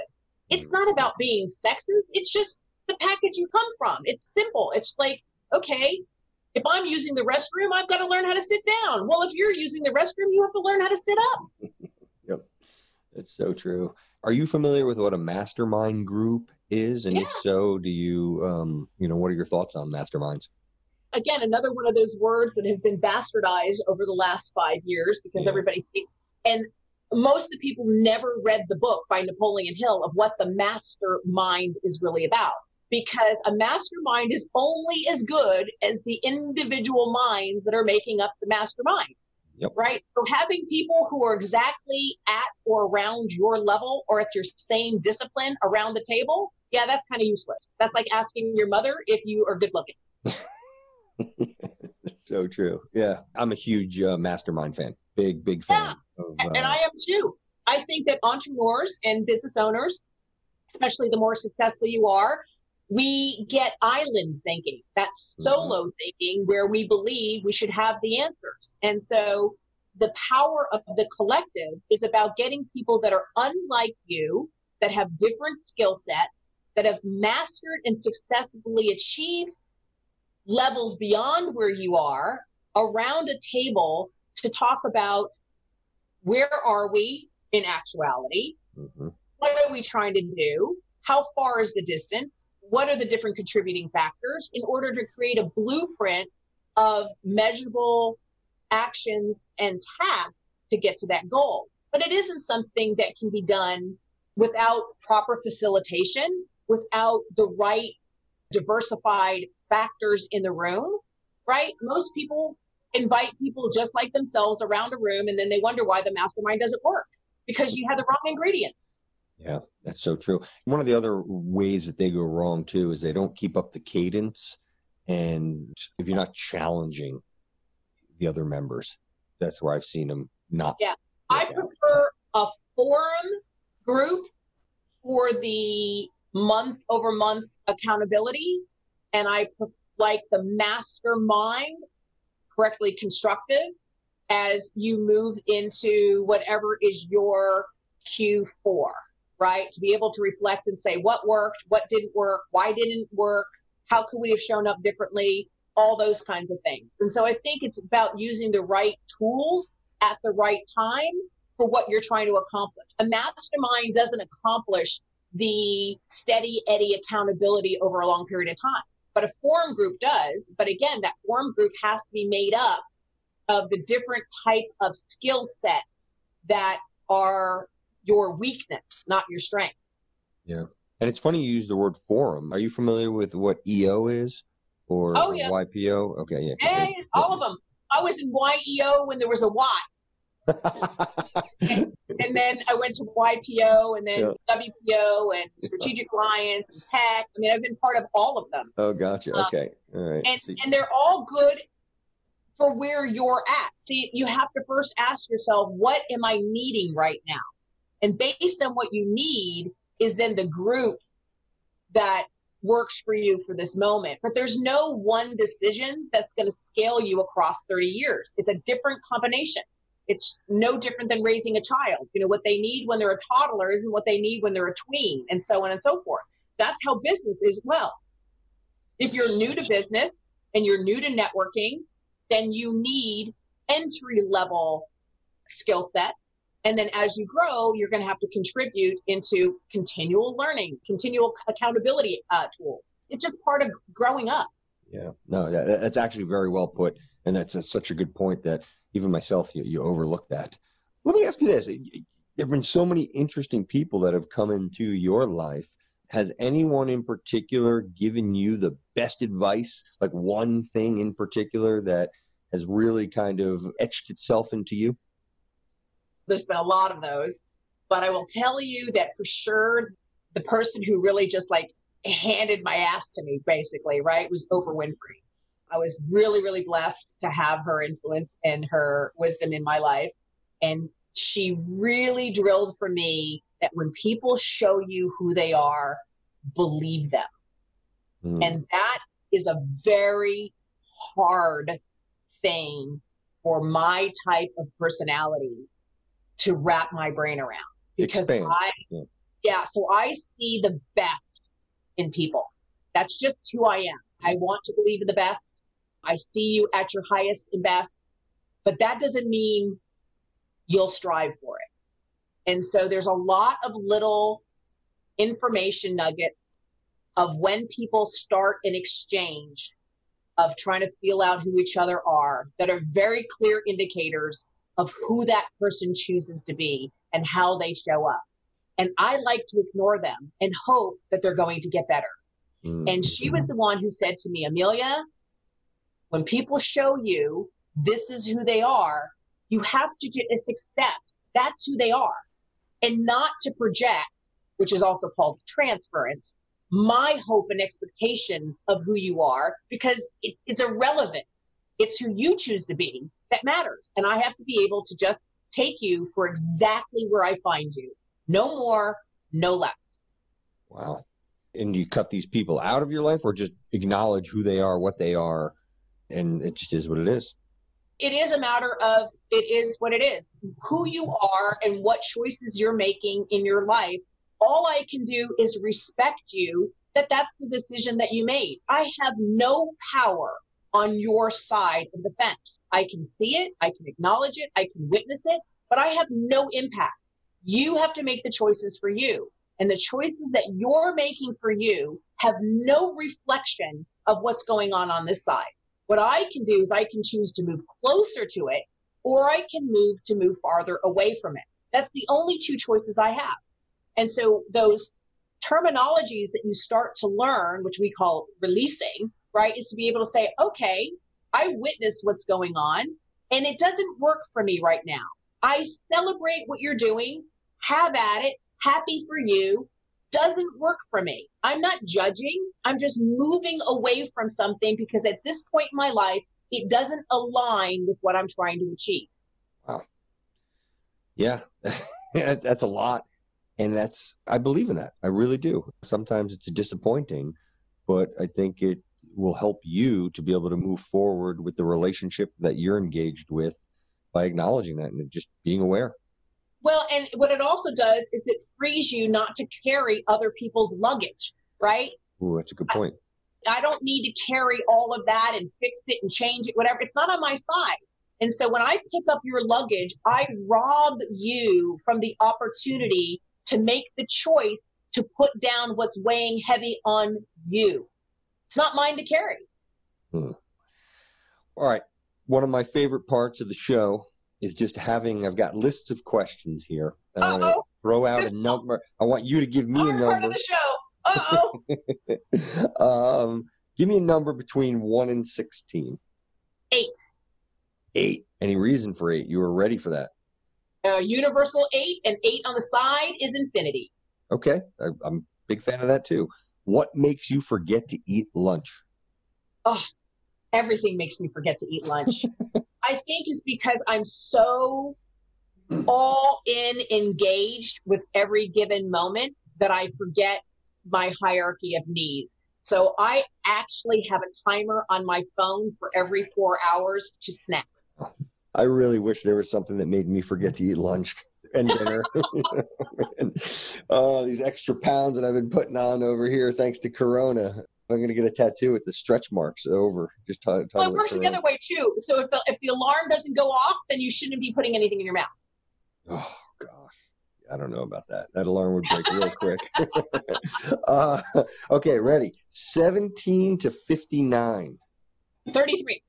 It's not about being sexist, it's just the package you come from. It's simple. It's like, okay, if I'm using the restroom, I've got to learn how to sit down. Well, if you're using the restroom, you have to learn how to sit up. *laughs* yep. That's so true. Are you familiar with what a mastermind group is? And yeah. if so, do you, um, you know, what are your thoughts on masterminds? again, another one of those words that have been bastardized over the last five years because yeah. everybody thinks, and most of the people never read the book by Napoleon Hill of what the mastermind is really about. Because a mastermind is only as good as the individual minds that are making up the mastermind. Yep. Right. So having people who are exactly at or around your level or at your same discipline around the table, yeah, that's kind of useless. That's like asking your mother if you are good looking. *laughs* so true. Yeah, I'm a huge uh, mastermind fan. Big, big fan. Yeah. Of, uh, and I am too. I think that entrepreneurs and business owners, especially the more successful you are, we get island thinking, that mm-hmm. solo mm-hmm. thinking, where we believe we should have the answers. And so the power of the collective is about getting people that are unlike you, that have different skill sets, that have mastered and successfully achieved levels beyond where you are around a table to talk about where are we in actuality? Mm-hmm. What are we trying to do? How far is the distance? What are the different contributing factors in order to create a blueprint of measurable actions and tasks to get to that goal. But it isn't something that can be done without proper facilitation, without the right diversified factors in the room, right? Most people invite people just like themselves around a room and then they wonder why the mastermind doesn't work because you had the wrong ingredients. Yeah, that's so true. One of the other ways that they go wrong too is they don't keep up the cadence. And if you're not challenging the other members, that's where I've seen them not. Yeah. I prefer a forum group for the month over month accountability. And I like the mastermind, correctly constructive, as you move into whatever is your Q4, right? To be able to reflect and say what worked, what didn't work, why didn't work, how could we have shown up differently, all those kinds of things. And so I think it's about using the right tools at the right time for what you're trying to accomplish. A mastermind doesn't accomplish the steady eddy accountability over a long period of time. But a forum group does. But again, that forum group has to be made up of the different type of skill sets that are your weakness, not your strength. Yeah. And it's funny you use the word forum. Are you familiar with what EO is or, oh, yeah. YPO? Okay, yeah. Hey, all of them. I was in YEO when there was a Y. and then I went to YPO and then yeah. WPO and Strategic Alliance and Tech. I mean, I've been part of all of them. Oh, gotcha. Um, okay. All right. And, and they're all good for where you're at. See, you have to first ask yourself, what am I needing right now? And based on what you need is then the group that works for you for this moment. But there's no one decision that's going to scale you across 30 years. It's a different combination. It's no different than raising a child. You know, what they need when they're a toddler isn't what they need when they're a tween, and so on and so forth. That's how business is well. If you're new to business and you're new to networking, then you need entry level skill sets. And then as you grow, you're going to have to contribute into continual learning, continual accountability uh, tools. It's just part of growing up. Yeah, no, that's actually very well put. And that's, that's such a good point that even myself, you, you overlook that. Let me ask you this. There have been so many interesting people that have come into your life. Has anyone in particular given you the best advice, like one thing in particular that has really kind of etched itself into you? There's been a lot of those, but I will tell you that for sure, the person who really just like handed my ass to me, basically, right, was Oprah Winfrey. I was really, really blessed to have her influence and her wisdom in my life. And she really drilled for me that when people show you who they are, believe them. Mm. And that is a very hard thing for my type of personality to wrap my brain around because Expand. I, yeah. yeah, so I see the best in people. That's just who I am. I want to believe in the best. I see you at your highest and best, but that doesn't mean you'll strive for it. And so there's a lot of little information nuggets of when people start an exchange of trying to feel out who each other are that are very clear indicators of who that person chooses to be and how they show up. And I like to ignore them and hope that they're going to get better. Mm-hmm. And she was the one who said to me, Amilya, when people show you this is who they are, you have to just accept that's who they are and not to project, which is also called transference, my hope and expectations of who you are because it, it's irrelevant. It's who you choose to be that matters. And I have to be able to just take you for exactly where I find you. No more, no less. Wow and you cut these people out of your life or just acknowledge who they are, what they are, and it just is what it is? It is a matter of it is what it is. Who you are and what choices you're making in your life. All I can do is respect you that that's the decision that you made. I have no power on your side of the fence. I can see it, I can acknowledge it, I can witness it, but I have no impact. You have to make the choices for you. And the choices that you're making for you have no reflection of what's going on on this side. What I can do is I can choose to move closer to it or I can move to move farther away from it. That's the only two choices I have. And so those terminologies that you start to learn, which we call releasing, right, is to be able to say, okay, I witness what's going on and it doesn't work for me right now. I celebrate what you're doing, have at it, happy for you, doesn't work for me. I'm not judging. I'm just moving away from something because at this point in my life, it doesn't align with what I'm trying to achieve. Wow. Yeah, *laughs* that's a lot. And that's, I believe in that. I really do. Sometimes it's disappointing, but I think it will help you to be able to move forward with the relationship that you're engaged with by acknowledging that and just being aware. Well, and what it also does is it frees you not to carry other people's luggage, right? Ooh, that's a good point. I, I don't need to carry all of that and fix it and change it, whatever. It's not on my side. And so when I pick up your luggage, I rob you from the opportunity to make the choice to put down what's weighing heavy on you. It's not mine to carry. Hmm. All right. One of my favorite parts of the show is just having, I've got lists of questions here. I want to throw out a number. I want you to give me a number. Part of the show. Uh-oh. *laughs* um, give me a number between 1 and 16. Eight. Eight. Any reason for eight? You were ready for that. Uh, universal eight and eight on the side is infinity. Okay. I, I'm a big fan of that too. What makes you forget to eat lunch? Oh, everything makes me forget to eat lunch. *laughs* I think is because I'm so all in engaged with every given moment that I forget my hierarchy of needs. So I actually have a timer on my phone for every four hours to snack. I really wish there was something that made me forget to eat lunch *laughs* and dinner. *laughs* oh, these extra pounds that I've been putting on over here thanks to Corona. I'm going to get a tattoo with the stretch marks over. Just t- well, it works the other way too. So if the, if the alarm doesn't go off, then you shouldn't be putting anything in your mouth. Oh gosh, I don't know about that. That alarm would break real quick. *laughs* uh, okay, ready. 17 to 59. 33.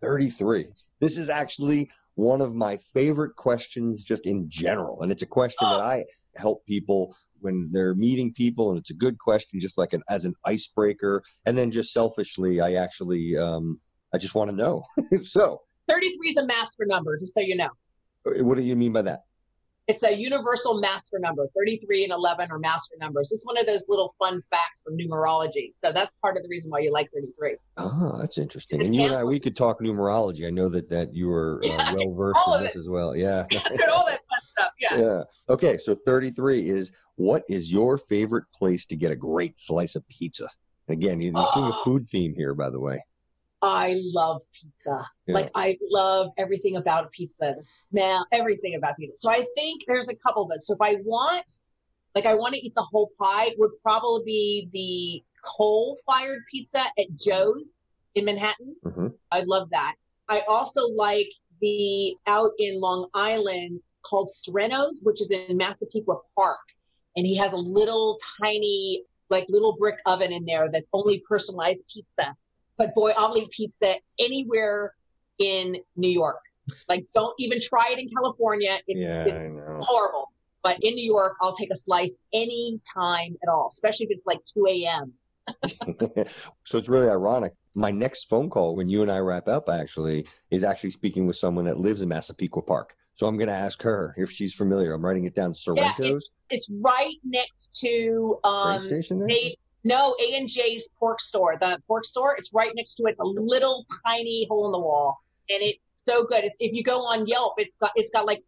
33. This is actually one of my favorite questions just in general. And it's a question that oh. I help people when they're meeting people and it's a good question just like an as an icebreaker. And then just selfishly i actually um i just want to know. *laughs* So 33 is a master number just so you know. Uh, what do you mean by that it's a universal master number. 33 and 11 are master numbers. It's one of those little fun facts from numerology. So that's part of the reason why you like 33. Oh, that's interesting. And you and I, we could talk numerology. I know that that you are uh, yeah, well versed in this it. as well. Yeah. *laughs* all that fun stuff. Yeah. Yeah. Okay. So 33 is what is your favorite place to get a great slice of pizza? Again, you're oh. seeing a food theme here, by the way. I love pizza. Yeah. Like I love everything about pizza, the smell, everything about pizza. So I think there's a couple of it. So if I want, like I want to eat the whole pie, would probably be the coal-fired pizza at Joe's in Manhattan. Mm-hmm. I love that. I also like the out in Long Island called Sereno's, which is in Massapequa Park, and he has a little tiny, like little brick oven in there that's only personalized pizza but boy, I'll eat pizza anywhere in New York. Like, don't even try it in California. It's, yeah, it's horrible. But in New York, I'll take a slice any time at all, especially if it's like 2 a.m. *laughs* so it's really ironic. My next phone call, when you and I wrap up, actually, is actually speaking with someone that lives in Massapequa Park. So I'm going to ask her if she's familiar. I'm writing it down. Sorrento's. Yeah, it's, it's, right next to um, station there? No, A and J's pork store. The pork store. It's right next to it. A little tiny hole in the wall, and it's so good. It's, if you go on Yelp, it's got it's got like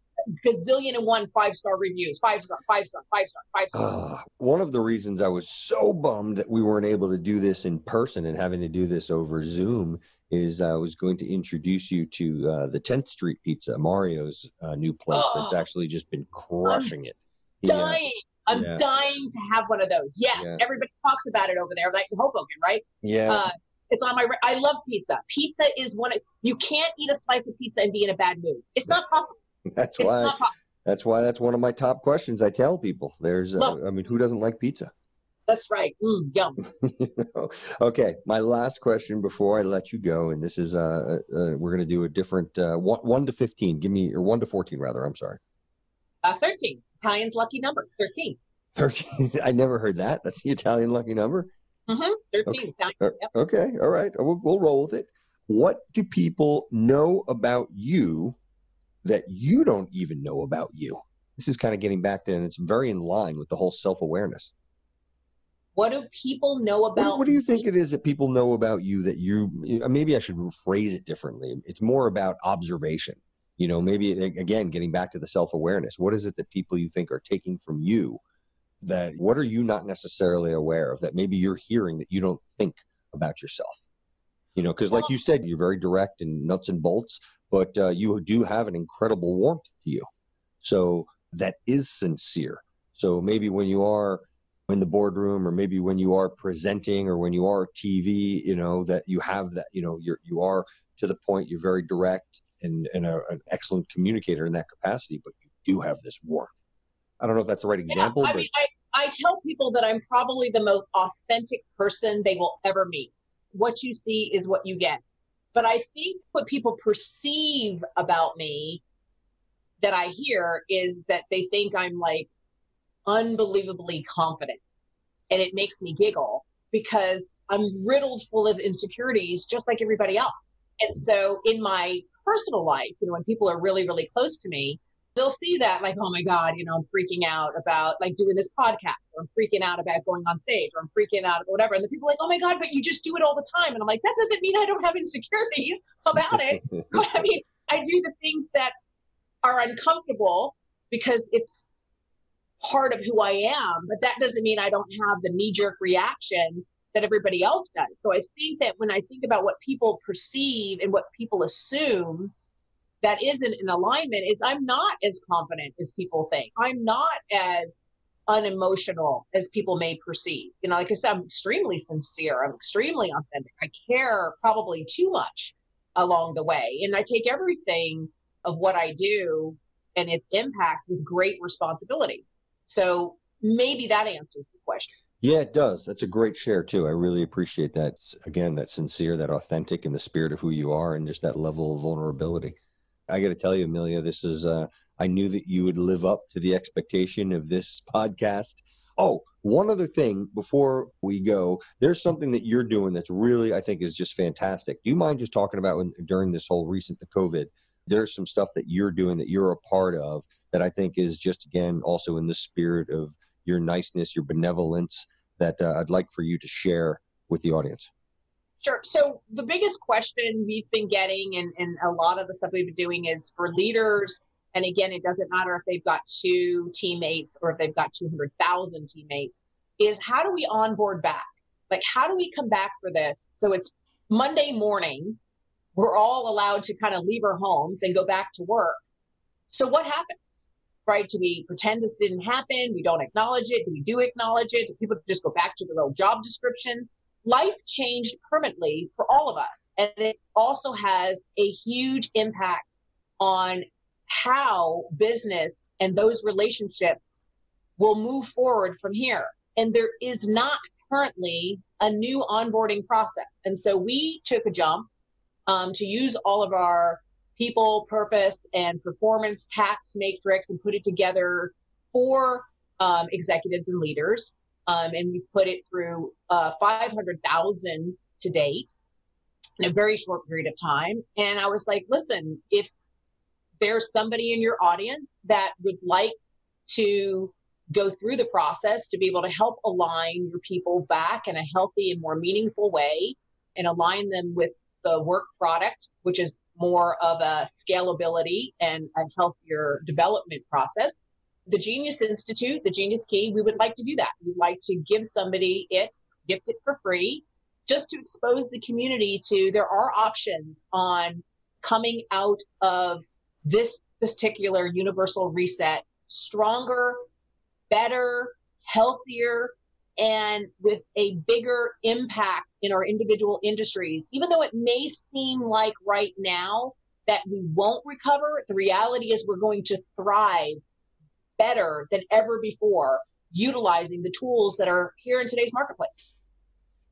gazillion and one five star reviews. Five star, five star, five star, five star. Uh, one of the reasons I was so bummed that we weren't able to do this in person and having to do this over Zoom is I was going to introduce you to uh, the 10th Street Pizza, Mario's uh, new place oh, that's actually just been crushing it. Dying. I'm yeah. dying to have one of those. Yes, yeah. everybody talks about it over there, like Hoboken, right? Yeah. Uh, it's on my. I love pizza. Pizza is one. Of, you can't eat a slice of pizza and be in a bad mood. It's not possible. *laughs* that's it's why. That's why that's one of my top questions. I tell people. There's. Uh, I mean, who doesn't like pizza? That's right. Mm, yum. *laughs* okay, my last question before I let you go, and this is uh, uh, uh we're going to do a different uh, one, one to fifteen. Give me or one to fourteen rather. I'm sorry. Uh, thirteen. Italian's lucky number. Thirteen. Thirteen. *laughs* I never heard that. That's the Italian lucky number. Mm-hmm. Thirteen. Okay. Italian. Uh, yep. Okay. All right. We'll, we'll roll with it. What do people know about you that you don't even know about you? This is kind of getting back to, and it's very in line with the whole self awareness. What do people know about? What, what do you think it is that people know about you that you? Maybe I should phrase it differently. It's more about observation. You know, maybe again, getting back to the self awareness. What is it that people you think are taking from you? That what are you not necessarily aware of? That maybe you're hearing that you don't think about yourself. You know, because like you said, you're very direct and nuts and bolts, but uh, you do have an incredible warmth to you. So that is sincere. So maybe when you are in the boardroom or maybe when you are presenting or when you are TV, you know, that you have that, you know, you're, you are to the point, you're very direct and, and a, an excellent communicator in that capacity, but you do have this warmth. I don't know if that's the right example. Yeah, I but... mean, I, I tell people that I'm probably the most authentic person they will ever meet. What you see is what you get. But I think what people perceive about me that I hear is that they think I'm like unbelievably confident. And it makes me giggle because I'm riddled full of insecurities, just like everybody else. And so in my personal life, you know, when people are really, really close to me, they'll see that like, oh my God, you know, I'm freaking out about like doing this podcast, or I'm freaking out about going on stage, or I'm freaking out about whatever. And the people are like, oh my God, but you just do it all the time. And I'm like, that doesn't mean I don't have insecurities *laughs* about it. *laughs* *laughs* I mean, I do the things that are uncomfortable because it's part of who I am, but that doesn't mean I don't have the knee jerk reaction that everybody else does. So I think that when I think about what people perceive and what people assume that isn't in alignment is I'm not as confident as people think. I'm not as unemotional as people may perceive. You know, like I said, I'm extremely sincere. I'm extremely authentic. I care probably too much along the way. And I take everything of what I do and its impact with great responsibility. So maybe that answers the question. Yeah, it does. That's a great share too. I really appreciate that. Again, that sincere, that authentic in the spirit of who you are and just that level of vulnerability. I got to tell you, Amilya, this is, uh, I knew that you would live up to the expectation of this *laughs* podcast. Oh, one other thing before we go, there's something that you're doing that's really, I think, is just fantastic. Do you mind just talking about when, during this whole recent the COVID? There's some stuff that you're doing that you're a part of that I think is just again also in the spirit of your niceness, your benevolence that uh, I'd like for you to share with the audience. Sure. So the biggest question we've been getting, and, and a lot of the stuff we've been doing, is for leaders. And again, it doesn't matter if they've got two teammates or if they've got 200,000 teammates, is how do we onboard back? Like, how do we come back for this? So it's Monday morning. We're all allowed to kind of leave our homes and go back to work. So what happens? Right? Do we pretend this didn't happen? We don't acknowledge it. Do we do acknowledge it? Do people just go back to their old job descriptions? life changed permanently for all of us. And it also has a huge impact on how business and those relationships will move forward from here. And there is not currently a new onboarding process. And so we took a jump um, to use all of our people, purpose, and performance tax matrix and put it together for um, executives and leaders um, and we've put it through uh, 500,000 to date in a very short period of time. And I was like, listen, if there's somebody in your audience that would like to go through the process to be able to help align your people back in a healthy and more meaningful way and align them with the work product, which is more of a scalability and a healthier development process, the Genius Institute, the Genius Key, we would like to do that. We'd like to give somebody it, gift it for free, just to expose the community to there are options on coming out of this particular universal reset stronger, better, healthier, and with a bigger impact in our individual industries. Even though it may seem like right now that we won't recover, the reality is we're going to thrive better than ever before utilizing the tools that are here in today's marketplace.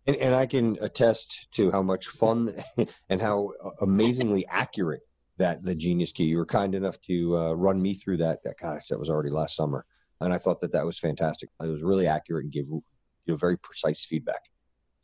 And, and I can attest to how much fun *laughs* and how amazingly accurate that the Genius Key. You were kind enough to uh, run me through that. That gosh, that was already last summer, and I thought that that was fantastic. It was really accurate and gave you know very precise feedback.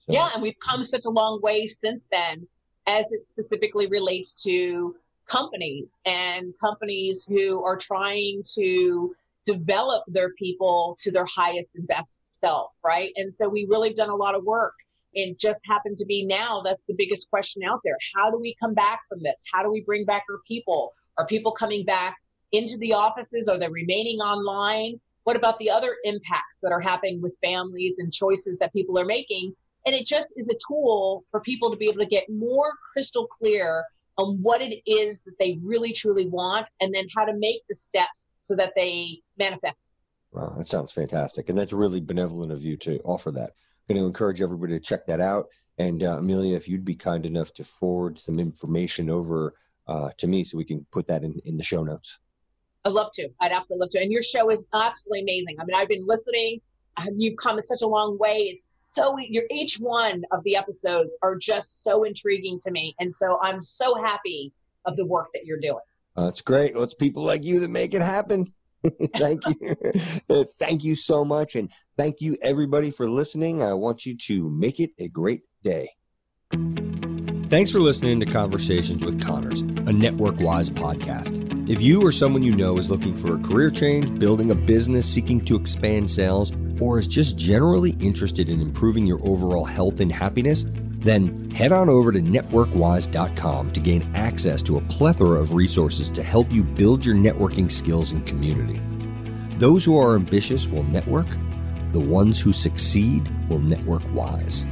So. Yeah, and we've come such a long way since then, as it specifically relates to companies and companies who are trying to develop their people to their highest and best self, right? And so we really done a lot of work and just happened to be now that's the biggest question out there how do we come back from this how do we bring back our people are people coming back into the offices are they remaining online what about the other impacts that are happening with families and choices that people are making and it just is a tool for people to be able to get more crystal clear on what it is that they really truly want and then how to make the steps so that they manifest Wow, that sounds fantastic. And that's really benevolent of you to offer that I'm going to encourage everybody to check that out. And uh, Amilya, if you'd be kind enough to forward some information over uh, to me so we can put that in, in the show notes. I'd love to. I'd absolutely love to. And your show is absolutely amazing. I mean, I've been listening. You've come such a long way. It's so your each one of the episodes are just so intriguing to me, and so I'm so happy of the work that you're doing. Oh, that's great. Well, it's people like you that make it happen. *laughs* thank you. *laughs* thank you so much. And thank you, everybody, for listening. I want you to make it a great day. Thanks for listening to Conversations with Connors, a Network Wise podcast. If you or someone you know is looking for a career change, building a business, seeking to expand sales, or is just generally interested in improving your overall health and happiness, then head on over to networkwise.com to gain access to a plethora of resources to help you build your networking skills and community. Those who are ambitious will network, the ones who succeed will network wise.